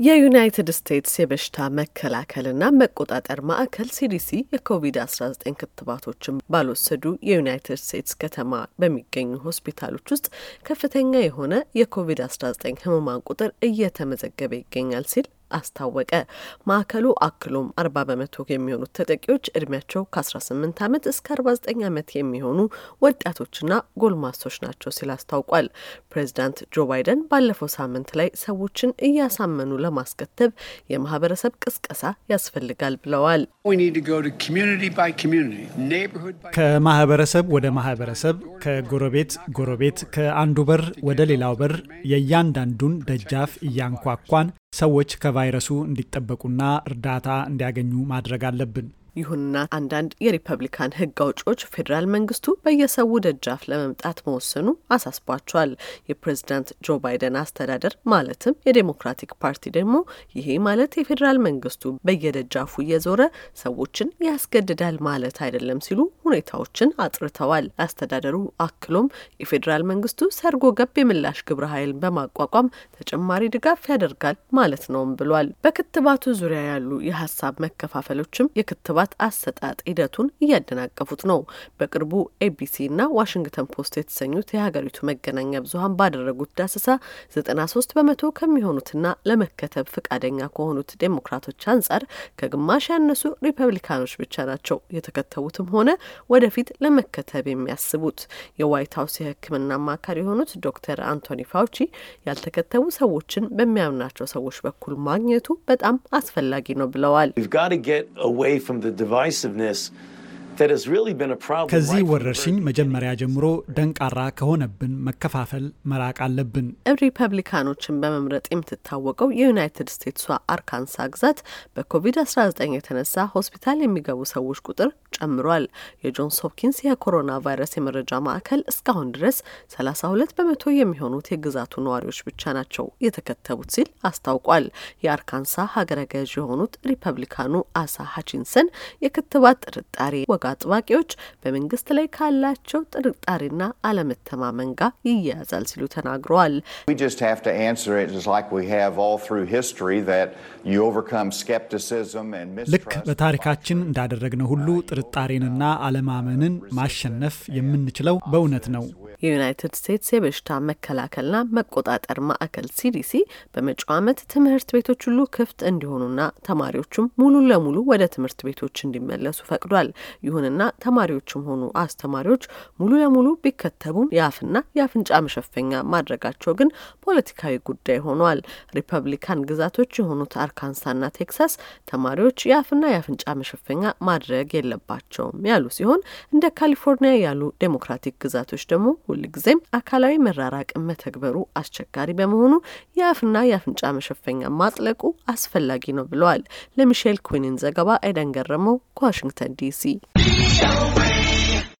የዩናይትድ ስቴትስ የበሽታ መከላከልና መቆጣጠር ማዕከል ሲዲሲ የኮቪድ-19 ክትባቶችን ባልወሰዱ የዩናይትድ ስቴትስ ከተማ በሚገኙ ሆስፒታሎች ውስጥ ከፍተኛ የሆነ የኮቪድ-19 ህሙማን ቁጥር እየተመዘገበ ይገኛል ሲል አስታወቀ። ማዕከሉ አክሎም አርባ በመቶ የሚሆኑት ተጠቂዎች እድሜያቸው ከ18 ዓመት እስከ 49 ዓመት የሚሆኑ ወጣቶችና ጎልማሶች ናቸው ሲል አስታውቋል። ፕሬዚዳንት ጆ ባይደን ባለፈው ሳምንት ላይ ሰዎችን እያሳመኑ ለማስከተብ የማህበረሰብ ቅስቀሳ ያስፈልጋል ብለዋል። ከማህበረሰብ ወደ ማህበረሰብ፣ ከጎረቤት ጎረቤት፣ ከአንዱ በር ወደ ሌላው በር የእያንዳንዱን ደጃፍ እያንኳኳን ሰዎች ከቫይረሱ እንዲጠበቁና እርዳታ እንዲያገኙ ማድረግ አለብን። ይሁንና አንዳንድ የሪፐብሊካን ሕግ አውጪዎች ፌዴራል መንግስቱ በየሰው ደጃፍ ለመምጣት መወሰኑ አሳስቧቸዋል። የፕሬዝዳንት ጆ ባይደን አስተዳደር ማለትም የዴሞክራቲክ ፓርቲ ደግሞ ይሄ ማለት የፌዴራል መንግስቱ በየደጃፉ እየዞረ ሰዎችን ያስገድዳል ማለት አይደለም ሲሉ ሁኔታዎችን አጥርተዋል። አስተዳደሩ አክሎም የፌዴራል መንግስቱ ሰርጎ ገብ የምላሽ ግብረ ኃይልን በማቋቋም ተጨማሪ ድጋፍ ያደርጋል ማለት ነውም ብሏል። በክትባቱ ዙሪያ ያሉ የሀሳብ መከፋፈሎችም የክትባ ባት አሰጣጥ ሂደቱን እያደናቀፉት ነው። በቅርቡ ኤቢሲ እና ዋሽንግተን ፖስት የተሰኙት የሀገሪቱ መገናኛ ብዙኃን ባደረጉት ዳሰሳ ዘጠና ሶስት በመቶ ከሚሆኑትና ለመከተብ ፈቃደኛ ከሆኑት ዴሞክራቶች አንጻር ከግማሽ ያነሱ ሪፐብሊካኖች ብቻ ናቸው የተከተቡትም ሆነ ወደፊት ለመከተብ የሚያስቡት። የዋይት ሀውስ የሕክምና አማካሪ የሆኑት ዶክተር አንቶኒ ፋውቺ ያልተከተቡ ሰዎችን በሚያምናቸው ሰዎች በኩል ማግኘቱ በጣም አስፈላጊ ነው ብለዋል። the divisiveness ከዚህ ወረርሽኝ መጀመሪያ ጀምሮ ደንቃራ ከሆነብን መከፋፈል መራቅ አለብን። ሪፐብሊካኖችን በመምረጥ የምትታወቀው የዩናይትድ ስቴትሷ አርካንሳ ግዛት በኮቪድ-19 የተነሳ ሆስፒታል የሚገቡ ሰዎች ቁጥር ጨምሯል። የጆንስ ሆፕኪንስ የኮሮና ቫይረስ የመረጃ ማዕከል እስካሁን ድረስ 32 በመቶ የሚሆኑት የግዛቱ ነዋሪዎች ብቻ ናቸው የተከተቡት ሲል አስታውቋል። የአርካንሳ ሀገረ ገዥ የሆኑት ሪፐብሊካኑ አሳ ሀቺንሰን የክትባት ጥርጣሬ ወግ አጥባቂዎች በመንግስት ላይ ካላቸው ጥርጣሬና አለመተማመን ጋር ይያያዛል ሲሉ ተናግረዋል። ልክ በታሪካችን እንዳደረግነው ሁሉ ጥርጣሬንና አለማመንን ማሸነፍ የምንችለው በእውነት ነው። የዩናይትድ ስቴትስ የበሽታ መከላከልና መቆጣጠር ማዕከል ሲዲሲ በመጪው ዓመት ትምህርት ቤቶች ሁሉ ክፍት እንዲሆኑና ተማሪዎቹም ሙሉ ለሙሉ ወደ ትምህርት ቤቶች እንዲመለሱ ፈቅዷል። ይሁንና ተማሪዎችም ሆኑ አስተማሪዎች ሙሉ ለሙሉ ቢከተቡም የአፍና የአፍንጫ መሸፈኛ ማድረጋቸው ግን ፖለቲካዊ ጉዳይ ሆኗል። ሪፐብሊካን ግዛቶች የሆኑት አርካንሳና ቴክሳስ ተማሪዎች የአፍና የአፍንጫ መሸፈኛ ማድረግ የለባቸውም ያሉ ሲሆን እንደ ካሊፎርኒያ ያሉ ዴሞክራቲክ ግዛቶች ደግሞ ሁልጊዜም አካላዊ መራራቅን መተግበሩ አስቸጋሪ በመሆኑ የአፍና የአፍንጫ መሸፈኛ ማጥለቁ አስፈላጊ ነው ብለዋል። ለሚሼል ኩዊንን ዘገባ አይደን ገረመው ከዋሽንግተን ዲሲ